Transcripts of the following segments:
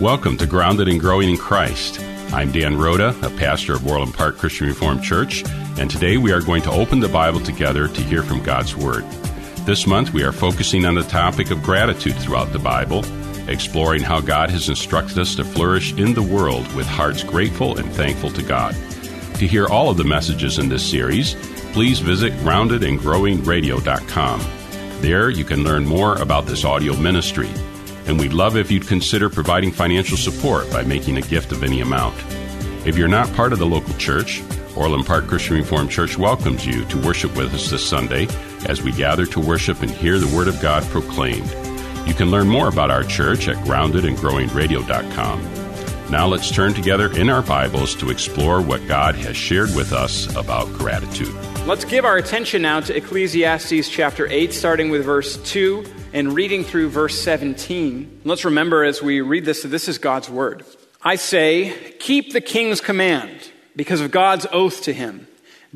Welcome to Grounded and Growing in Christ. I'm Dan Rhoda, a pastor of Orland Park Christian Reformed Church, and today we are going to open the Bible together to hear from God's Word. This month we are focusing on the topic of gratitude throughout the Bible, exploring how God has instructed us to flourish in the world with hearts grateful and thankful to God. To hear all of the messages in this series, please visit groundedandgrowingradio.com. There you can learn more about this audio ministry and we'd love if you'd consider providing financial support by making a gift of any amount. If you're not part of the local church, Orland Park Christian Reformed Church welcomes you to worship with us this Sunday as we gather to worship and hear the Word of God proclaimed. You can learn more about our church at groundedandgrowingradio.com. Now let's turn together in our Bibles to explore what God has shared with us about gratitude. Let's give our attention now to Ecclesiastes chapter 8, starting with verse 2 and reading through verse 17. Let's remember as we read this that this is God's word. I say, keep the king's command because of God's oath to him.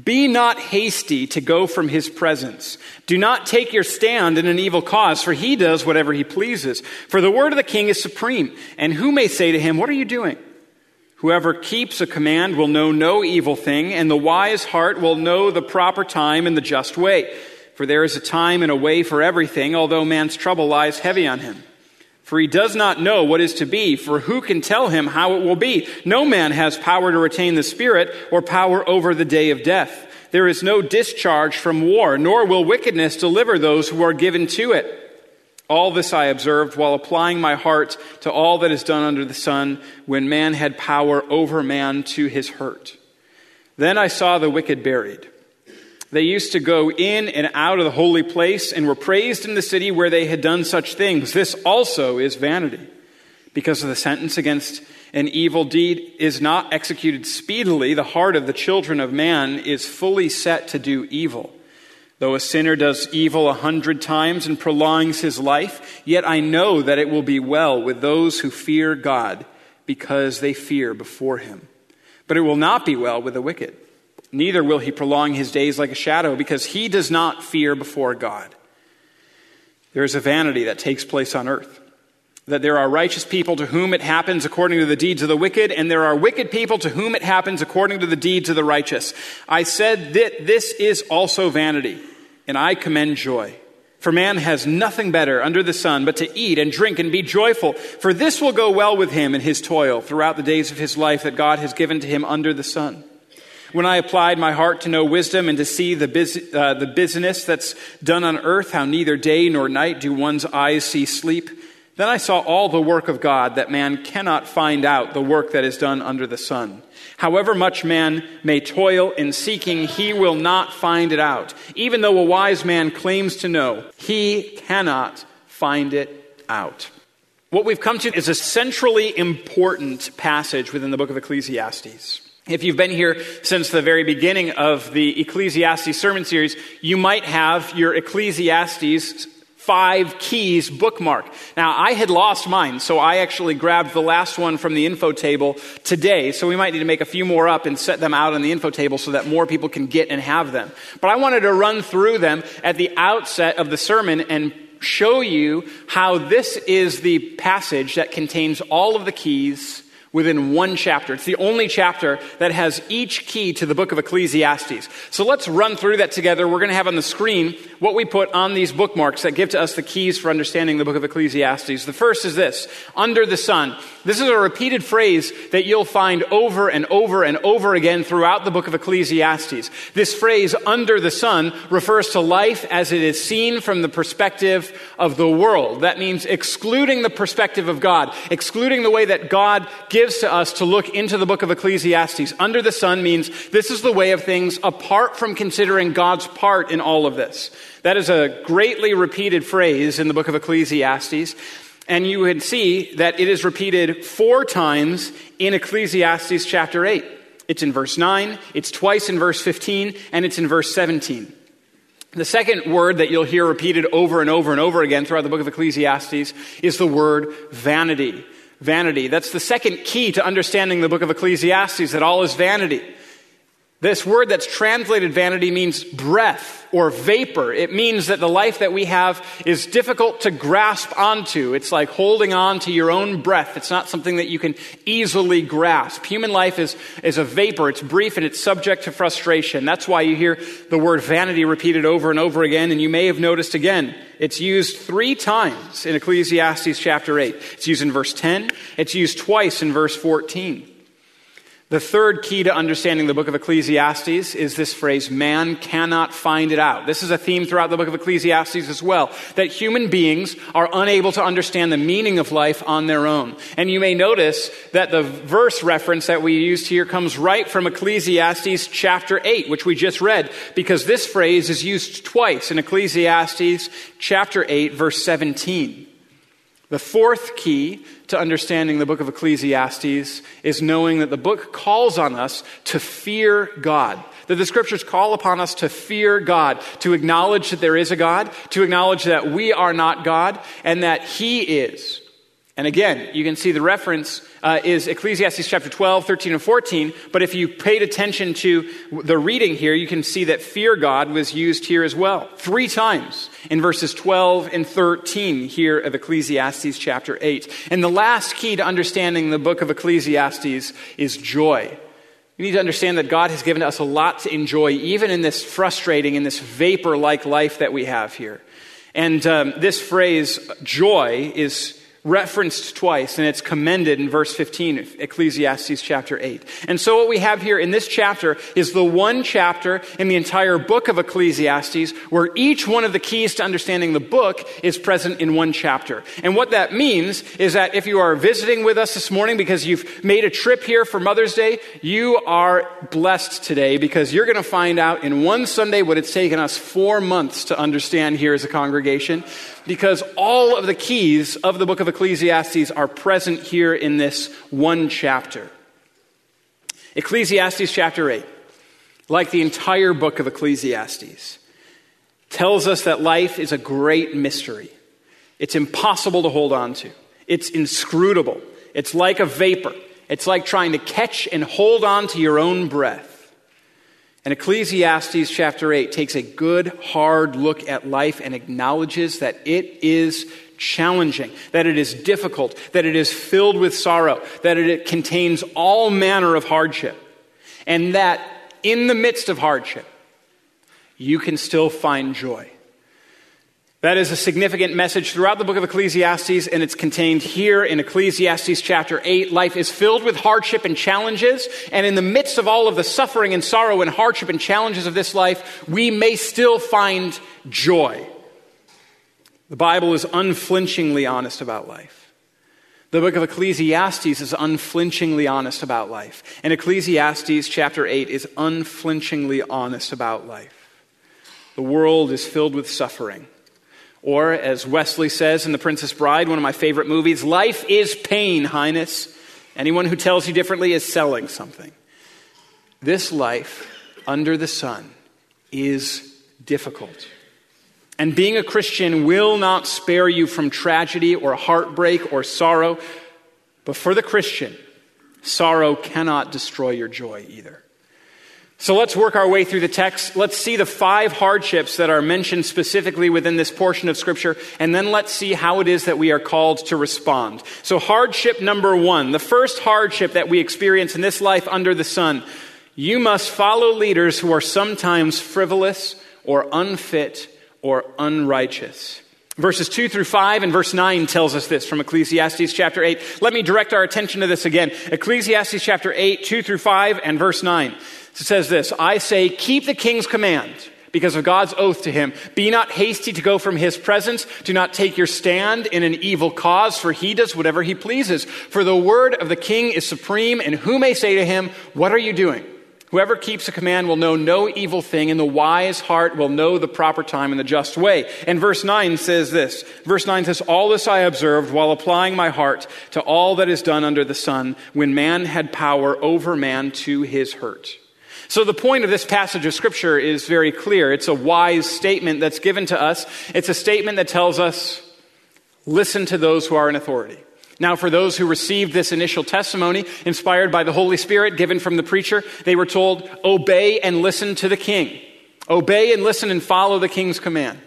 Be not hasty to go from his presence. Do not take your stand in an evil cause, for he does whatever he pleases. For the word of the king is supreme, and who may say to him, What are you doing? Whoever keeps a command will know no evil thing, and the wise heart will know the proper time and the just way. For there is a time and a way for everything, although man's trouble lies heavy on him. For he does not know what is to be, for who can tell him how it will be? No man has power to retain the Spirit or power over the day of death. There is no discharge from war, nor will wickedness deliver those who are given to it. All this I observed while applying my heart to all that is done under the sun, when man had power over man to his hurt. Then I saw the wicked buried they used to go in and out of the holy place and were praised in the city where they had done such things. This also is vanity, because of the sentence against an evil deed is not executed speedily. The heart of the children of man is fully set to do evil. Though a sinner does evil a hundred times and prolongs his life, yet I know that it will be well with those who fear God, because they fear before him. But it will not be well with the wicked Neither will he prolong his days like a shadow, because he does not fear before God. There is a vanity that takes place on earth. That there are righteous people to whom it happens according to the deeds of the wicked, and there are wicked people to whom it happens according to the deeds of the righteous. I said that this is also vanity, and I commend joy. For man has nothing better under the sun but to eat and drink and be joyful, for this will go well with him in his toil throughout the days of his life that God has given to him under the sun. When I applied my heart to know wisdom and to see the, bus- uh, the business that's done on earth, how neither day nor night do one's eyes see sleep, then I saw all the work of God that man cannot find out the work that is done under the sun. However much man may toil in seeking, he will not find it out. Even though a wise man claims to know, he cannot find it out. What we've come to is a centrally important passage within the book of Ecclesiastes. If you've been here since the very beginning of the Ecclesiastes sermon series, you might have your Ecclesiastes five keys bookmark. Now, I had lost mine, so I actually grabbed the last one from the info table today. So we might need to make a few more up and set them out on the info table so that more people can get and have them. But I wanted to run through them at the outset of the sermon and show you how this is the passage that contains all of the keys within one chapter. It's the only chapter that has each key to the book of Ecclesiastes. So let's run through that together. We're going to have on the screen what we put on these bookmarks that give to us the keys for understanding the book of Ecclesiastes. The first is this under the sun. This is a repeated phrase that you'll find over and over and over again throughout the book of Ecclesiastes. This phrase, under the sun, refers to life as it is seen from the perspective of the world. That means excluding the perspective of God, excluding the way that God gives to us to look into the book of Ecclesiastes. Under the sun means this is the way of things apart from considering God's part in all of this. That is a greatly repeated phrase in the book of Ecclesiastes. And you would see that it is repeated four times in Ecclesiastes chapter 8. It's in verse 9, it's twice in verse 15, and it's in verse 17. The second word that you'll hear repeated over and over and over again throughout the book of Ecclesiastes is the word vanity. Vanity. That's the second key to understanding the book of Ecclesiastes, that all is vanity. This word that's translated vanity means breath or vapor. It means that the life that we have is difficult to grasp onto. It's like holding on to your own breath. It's not something that you can easily grasp. Human life is, is a vapor. It's brief and it's subject to frustration. That's why you hear the word vanity repeated over and over again. And you may have noticed again, it's used three times in Ecclesiastes chapter 8. It's used in verse 10. It's used twice in verse 14. The third key to understanding the book of Ecclesiastes is this phrase, man cannot find it out. This is a theme throughout the book of Ecclesiastes as well, that human beings are unable to understand the meaning of life on their own. And you may notice that the verse reference that we used here comes right from Ecclesiastes chapter 8, which we just read, because this phrase is used twice in Ecclesiastes chapter 8, verse 17. The fourth key to understanding the book of Ecclesiastes is knowing that the book calls on us to fear God. That the scriptures call upon us to fear God, to acknowledge that there is a God, to acknowledge that we are not God, and that He is. And again, you can see the reference uh, is Ecclesiastes chapter 12, 13, and 14. But if you paid attention to the reading here, you can see that fear God was used here as well. Three times in verses 12 and 13 here of Ecclesiastes chapter 8. And the last key to understanding the book of Ecclesiastes is joy. We need to understand that God has given us a lot to enjoy, even in this frustrating, in this vapor like life that we have here. And um, this phrase, joy, is referenced twice, and it's commended in verse 15 of Ecclesiastes chapter 8. And so, what we have here in this chapter is the one chapter in the entire book of Ecclesiastes where each one of the keys to understanding the book is present in one chapter. And what that means is that if you are visiting with us this morning because you've made a trip here for Mother's Day, you are blessed today because you're going to find out in one Sunday what it's taken us four months to understand here as a congregation because all of the keys of the book of Ecclesiastes are present here in this one chapter. Ecclesiastes chapter 8, like the entire book of Ecclesiastes, tells us that life is a great mystery. It's impossible to hold on to, it's inscrutable. It's like a vapor. It's like trying to catch and hold on to your own breath. And Ecclesiastes chapter 8 takes a good, hard look at life and acknowledges that it is challenging, that it is difficult, that it is filled with sorrow, that it contains all manner of hardship, and that in the midst of hardship, you can still find joy. That is a significant message throughout the book of Ecclesiastes, and it's contained here in Ecclesiastes chapter 8. Life is filled with hardship and challenges, and in the midst of all of the suffering and sorrow and hardship and challenges of this life, we may still find joy. The Bible is unflinchingly honest about life. The book of Ecclesiastes is unflinchingly honest about life. And Ecclesiastes chapter 8 is unflinchingly honest about life. The world is filled with suffering. Or, as Westley says in The Princess Bride, one of my favorite movies, life is pain, Highness. Anyone who tells you differently is selling something. This life under the sun is difficult. And being a Christian will not spare you from tragedy or heartbreak or sorrow. But for the Christian, sorrow cannot destroy your joy either. So let's work our way through the text. Let's see the five hardships that are mentioned specifically within this portion of Scripture, and then let's see how it is that we are called to respond. So, hardship number one, the first hardship that we experience in this life under the sun, you must follow leaders who are sometimes frivolous or unfit or unrighteous. Verses 2 through 5 and verse 9 tells us this from Ecclesiastes chapter 8. Let me direct our attention to this again. Ecclesiastes chapter 8, 2 through 5 and verse 9. It says this I say, keep the king's command because of God's oath to him. Be not hasty to go from his presence. Do not take your stand in an evil cause, for he does whatever he pleases. For the word of the king is supreme, and who may say to him, What are you doing? Whoever keeps a command will know no evil thing, and the wise heart will know the proper time and the just way. And verse 9 says this Verse 9 says, All this I observed while applying my heart to all that is done under the sun, when man had power over man to his hurt. So the point of this passage of Scripture is very clear. It's a wise statement that's given to us. It's a statement that tells us, listen to those who are in authority. Now, for those who received this initial testimony, inspired by the Holy Spirit given from the preacher, they were told, Obey and listen to the king. Obey and listen and follow the king's command.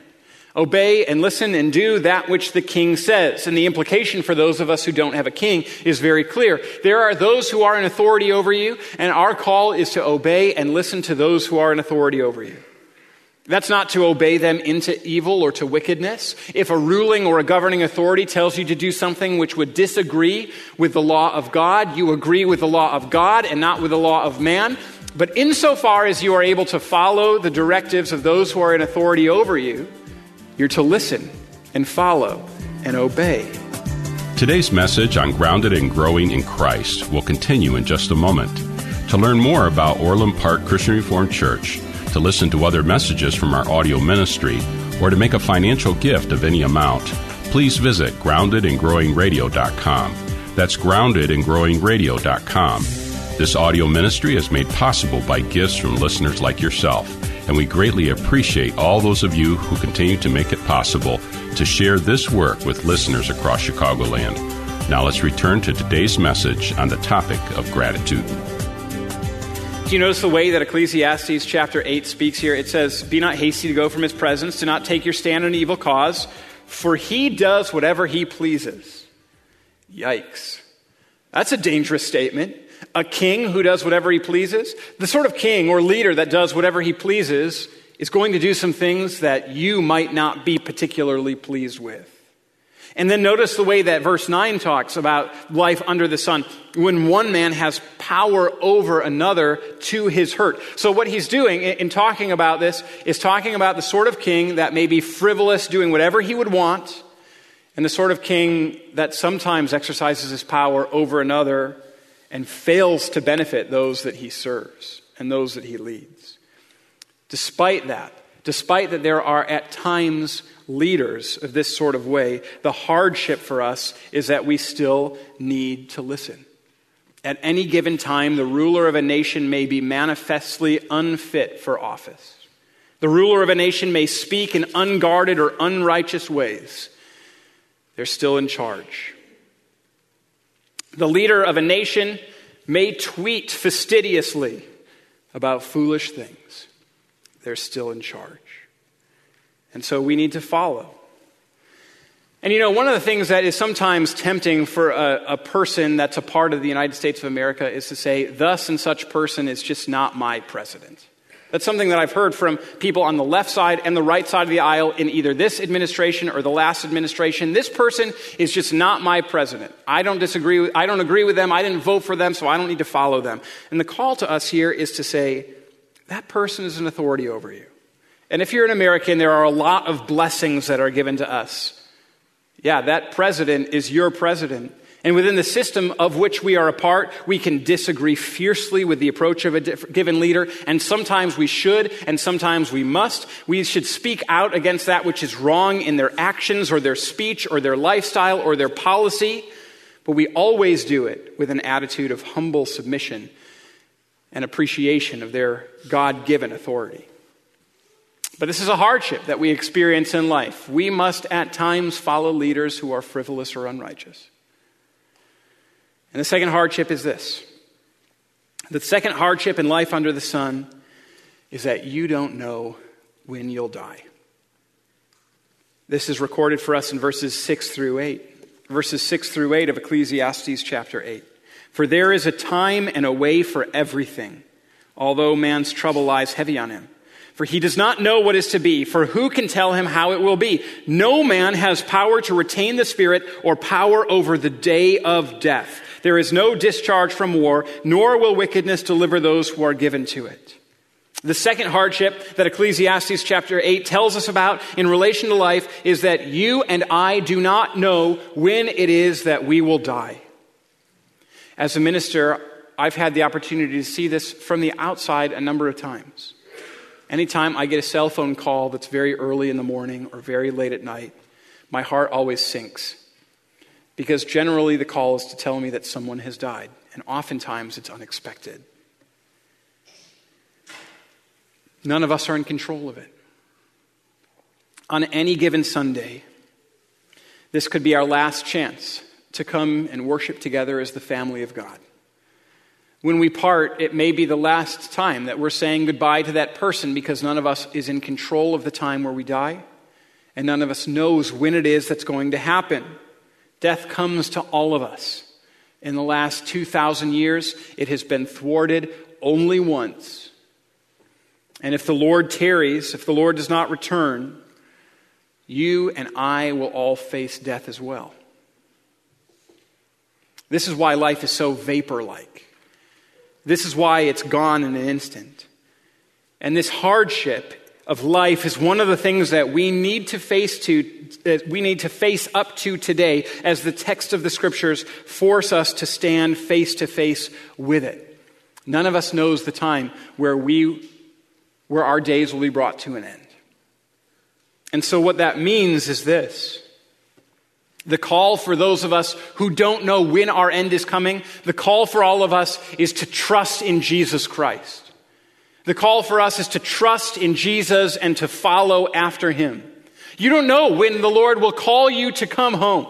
Obey and listen and do that which the king says. And the implication for those of us who don't have a king is very clear. There are those who are in authority over you, and our call is to obey and listen to those who are in authority over you. That's not to obey them into evil or to wickedness. If a ruling or a governing authority tells you to do something which would disagree with the law of God, you agree with the law of God and not with the law of man. But insofar as you are able to follow the directives of those who are in authority over you, you're to listen and follow and obey. Today's message on Grounded and Growing in Christ will continue in just a moment. To learn more about Orland Park Christian Reformed Church, to listen to other messages from our audio ministry, or to make a financial gift of any amount, please visit groundedandgrowingradio.com. That's groundedandgrowingradio.com. This audio ministry is made possible by gifts from listeners like yourself, and we greatly appreciate all those of you who continue to make it possible to share this work with listeners across Chicagoland. Now let's return to today's message on the topic of gratitude. Do you notice the way that Ecclesiastes chapter 8 speaks here? It says, Be not hasty to go from his presence, do not take your stand on evil cause, for he does whatever he pleases. Yikes. That's a dangerous statement. A king who does whatever he pleases, the sort of king or leader that does whatever he pleases, is going to do some things that you might not be particularly pleased with. And then notice the way that verse 9 talks about life under the sun. When one man has power over another to his hurt. So, what he's doing in talking about this is talking about the sort of king that may be frivolous, doing whatever he would want, and the sort of king that sometimes exercises his power over another and fails to benefit those that he serves and those that he leads. Despite that, despite that there are at times leaders of this sort of way, the hardship for us is that we still need to listen. At any given time, the ruler of a nation may be manifestly unfit for office. The ruler of a nation may speak in unguarded or unrighteous ways. They're still in charge. The leader of a nation may tweet fastidiously about foolish things. They're still in charge. And so we need to follow. And you know, one of the things that is sometimes tempting for a, a, person that's a part of the United States of America is to say, thus and such person is just not my president. That's something that I've heard from people on the left side and the right side of the aisle in either this administration or the last administration. This person is just not my president. I don't disagree with, I don't agree with them. I didn't vote for them, so I don't need to follow them. And the call to us here is to say, that person is an authority over you. And if you're an American, there are a lot of blessings that are given to us. Yeah, that president is your president. And within the system of which we are a part, we can disagree fiercely with the approach of a given leader, and sometimes we should, and sometimes we must. We should speak out against that which is wrong in their actions, or their speech, or their lifestyle, or their policy, but we always do it with an attitude of humble submission and appreciation of their God given authority. But this is a hardship that we experience in life. We must at times follow leaders who are frivolous or unrighteous. And the second hardship is this the second hardship in life under the sun is that you don't know when you'll die. This is recorded for us in verses 6 through 8. Verses 6 through 8 of Ecclesiastes chapter 8. For there is a time and a way for everything, although man's trouble lies heavy on him. For he does not know what is to be, for who can tell him how it will be? No man has power to retain the Spirit or power over the day of death. There is no discharge from war, nor will wickedness deliver those who are given to it. The second hardship that Ecclesiastes chapter 8 tells us about in relation to life is that you and I do not know when it is that we will die. As a minister, I've had the opportunity to see this from the outside a number of times. Anytime I get a cell phone call that's very early in the morning or very late at night, my heart always sinks. Because generally the call is to tell me that someone has died, and oftentimes it's unexpected. None of us are in control of it. On any given Sunday, this could be our last chance to come and worship together as the family of God. When we part, it may be the last time that we're saying goodbye to that person because none of us is in control of the time where we die, and none of us knows when it is that's going to happen. Death comes to all of us. In the last 2,000 years, it has been thwarted only once. And if the Lord tarries, if the Lord does not return, you and I will all face death as well. This is why life is so vapor like. This is why it's gone in an instant. And this hardship of life is one of the things that we need to face to that we need to face up to today as the text of the scriptures force us to stand face to face with it. None of us knows the time where we where our days will be brought to an end. And so what that means is this the call for those of us who don't know when our end is coming, the call for all of us is to trust in Jesus Christ. The call for us is to trust in Jesus and to follow after him. You don't know when the Lord will call you to come home.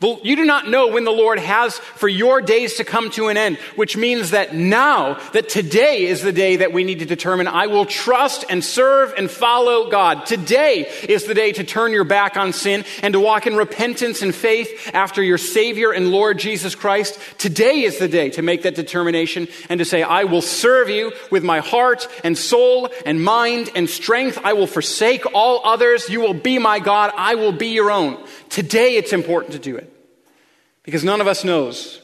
You do not know when the Lord has for your days to come to an end, which means that now, that today is the day that we need to determine, I will trust and serve and follow God. Today is the day to turn your back on sin and to walk in repentance and faith after your Savior and Lord Jesus Christ. Today is the day to make that determination and to say, I will serve you with my heart and soul and mind and strength. I will forsake all others. You will be my God. I will be your own. Today it's important to do it. Because none of us knows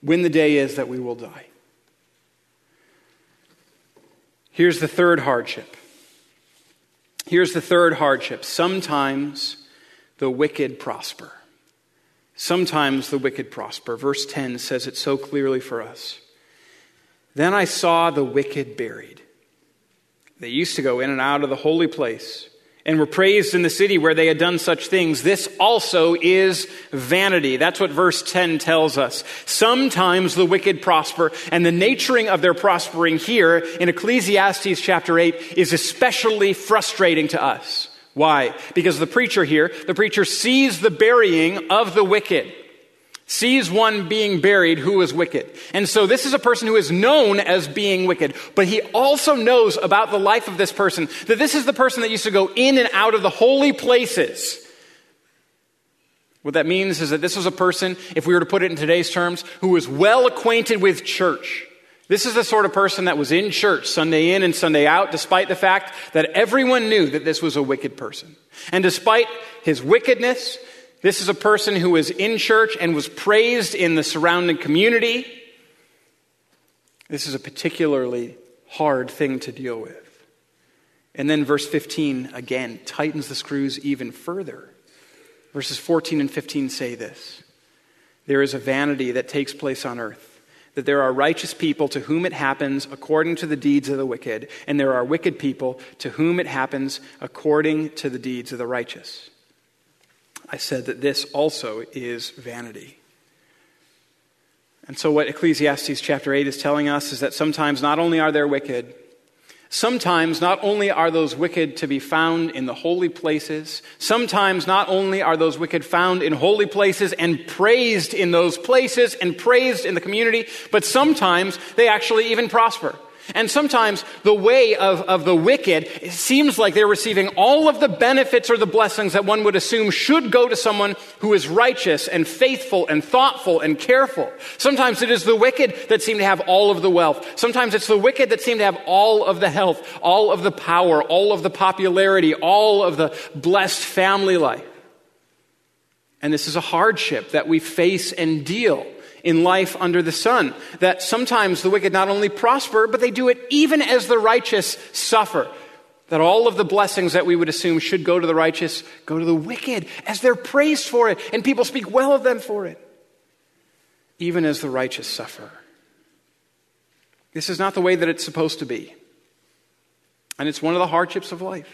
when the day is that we will die. Here's the third hardship. Here's the third hardship. Sometimes the wicked prosper. Sometimes the wicked prosper. Verse 10 says it so clearly for us. Then I saw the wicked buried. They used to go in and out of the holy place and were praised in the city where they had done such things. This also is vanity. That's what verse 10 tells us. Sometimes the wicked prosper, and the naturing of their prospering here in Ecclesiastes chapter 8 is especially frustrating to us. Why? Because the preacher here, the preacher sees the burying of the wicked sees one being buried who is wicked. And so this is a person who is known as being wicked, but he also knows about the life of this person, that this is the person that used to go in and out of the holy places. What that means is that this was a person, if we were to put it in today's terms, who was well acquainted with church. This is the sort of person that was in church Sunday in and Sunday out, despite the fact that everyone knew that this was a wicked person. And despite his wickedness, this is a person who was in church and was praised in the surrounding community. This is a particularly hard thing to deal with. And then verse 15 again tightens the screws even further. Verses 14 and 15 say this There is a vanity that takes place on earth, that there are righteous people to whom it happens according to the deeds of the wicked, and there are wicked people to whom it happens according to the deeds of the righteous. I said that this also is vanity. And so, what Ecclesiastes chapter 8 is telling us is that sometimes not only are there wicked, sometimes not only are those wicked to be found in the holy places, sometimes not only are those wicked found in holy places and praised in those places and praised in the community, but sometimes they actually even prosper. And sometimes the way of, of the wicked seems like they're receiving all of the benefits or the blessings that one would assume should go to someone who is righteous and faithful and thoughtful and careful. Sometimes it is the wicked that seem to have all of the wealth. Sometimes it's the wicked that seem to have all of the health, all of the power, all of the popularity, all of the blessed family life. And this is a hardship that we face and deal in life under the sun. That sometimes the wicked not only prosper, but they do it even as the righteous suffer. That all of the blessings that we would assume should go to the righteous go to the wicked as they're praised for it and people speak well of them for it. Even as the righteous suffer. This is not the way that it's supposed to be. And it's one of the hardships of life.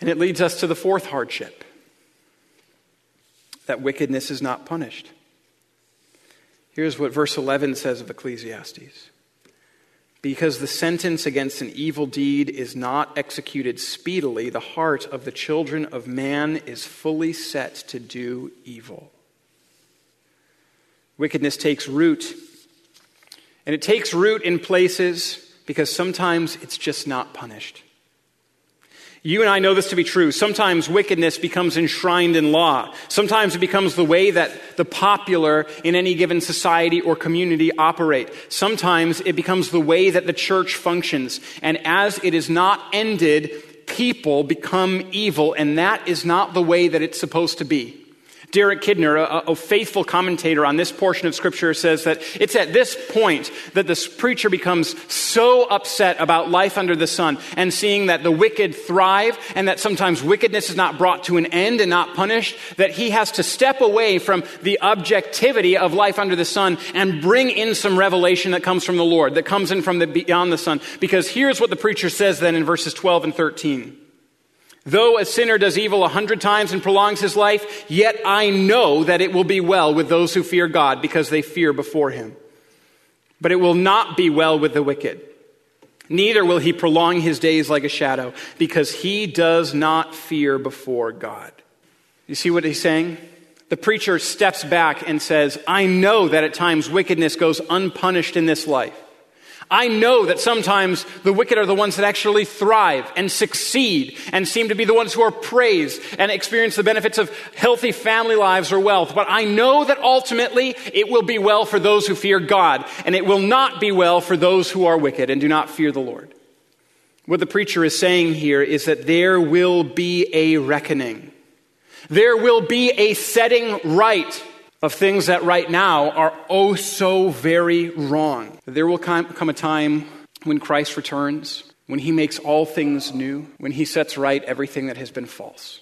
And it leads us to the fourth hardship that wickedness is not punished. Here's what verse 11 says of Ecclesiastes Because the sentence against an evil deed is not executed speedily, the heart of the children of man is fully set to do evil. Wickedness takes root. And it takes root in places because sometimes it's just not punished. You and I know this to be true. Sometimes wickedness becomes enshrined in law. Sometimes it becomes the way that the popular in any given society or community operate. Sometimes it becomes the way that the church functions. And as it is not ended, people become evil, and that is not the way that it's supposed to be. Derek Kidner, a, a, faithful commentator on this portion of Scripture, says that it's at this point that the preacher becomes so upset about life under the sun and seeing that the wicked thrive and that sometimes wickedness is not brought to an end and not punished, that he has to step away from the objectivity of life under the sun and bring in some revelation that comes from the Lord, that comes in from the beyond the sun. Because here's what the preacher says then in verses 12 and 13. Though a sinner does evil a hundred times and prolongs his life, yet I know that it will be well with those who fear God because they fear before him. But it will not be well with the wicked. Neither will he prolong his days like a shadow because he does not fear before God. You see what he's saying? The preacher steps back and says, I know that at times wickedness goes unpunished in this life. I know that sometimes the wicked are the ones that actually thrive and succeed and seem to be the ones who are praised and experience the benefits of healthy family lives or wealth. But I know that ultimately it will be well for those who fear God, and it will not be well for those who are wicked and do not fear the Lord. What the preacher is saying here is that there will be a reckoning. There will be a setting right of things that right now are oh so very wrong. There will come a time when Christ returns, when he makes all things new, when he sets right everything that has been false.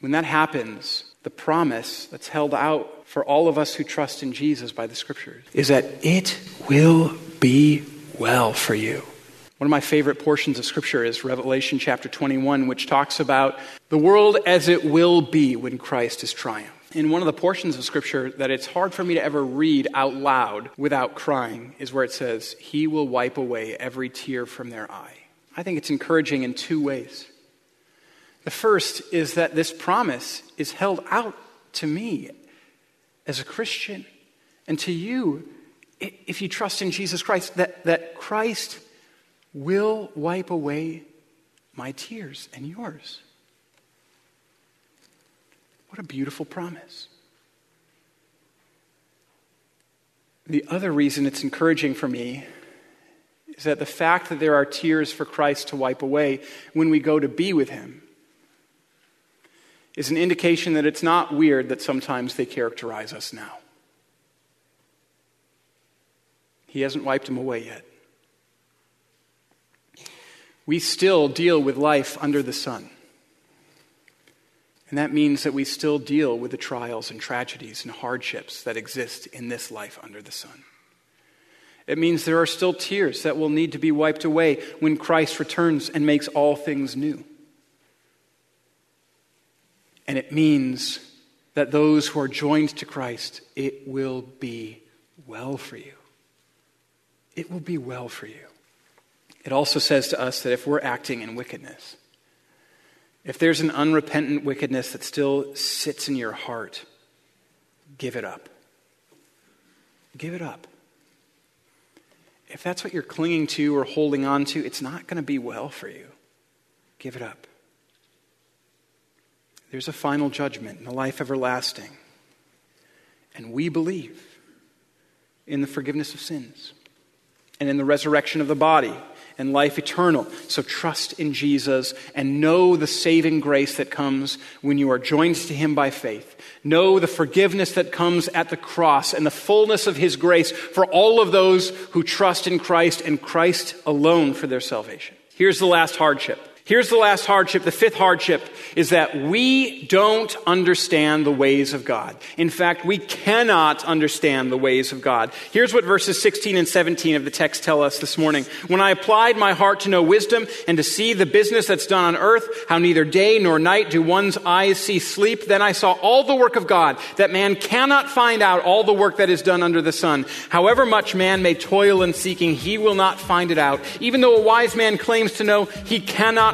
When that happens, the promise that's held out for all of us who trust in Jesus by the scriptures is that it will be well for you. One of my favorite portions of scripture is Revelation chapter 21, which talks about the world as it will be when Christ is triumphed in one of the portions of Scripture that it's hard for me to ever read out loud without crying is where it says, He will wipe away every tear from their eye. I think it's encouraging in two ways. The first is that this promise is held out to me as a Christian and to you if you trust in Jesus Christ, that, that Christ will wipe away my tears and yours. What a beautiful promise. The other reason it's encouraging for me is that the fact that there are tears for Christ to wipe away when we go to be with Him is an indication that it's not weird that sometimes they characterize us now. He hasn't wiped them away yet. We still deal with life under the sun. And that means that we still deal with the trials and tragedies and hardships that exist in this life under the sun. It means there are still tears that will need to be wiped away when Christ returns and makes all things new. And it means that those who are joined to Christ, it will be well for you. It will be well for you. It also says to us that if we're acting in wickedness, if there's an unrepentant wickedness that still sits in your heart, give it up. Give it up. If that's what you're clinging to or holding on to, it's not going to be well for you. Give it up. There's a final judgment and a life everlasting. And we believe in the forgiveness of sins and in the resurrection of the body and life eternal. So trust in Jesus and know the saving grace that comes when you are joined to Him by faith. Know the forgiveness that comes at the cross and the fullness of His grace for all of those who trust in Christ and Christ alone for their salvation. Here's the last hardship. Here's the last hardship. The fifth hardship is that we don't understand the ways of God. In fact, we cannot understand the ways of God. Here's what verses 16 and 17 of the text tell us this morning. When I applied my heart to know wisdom and to see the business that's done on earth, how neither day nor night do one's eyes see sleep, then I saw all the work of God, that man cannot find out all the work that is done under the sun. However much man may toil in seeking, he will not find it out. Even though a wise man claims to know, he cannot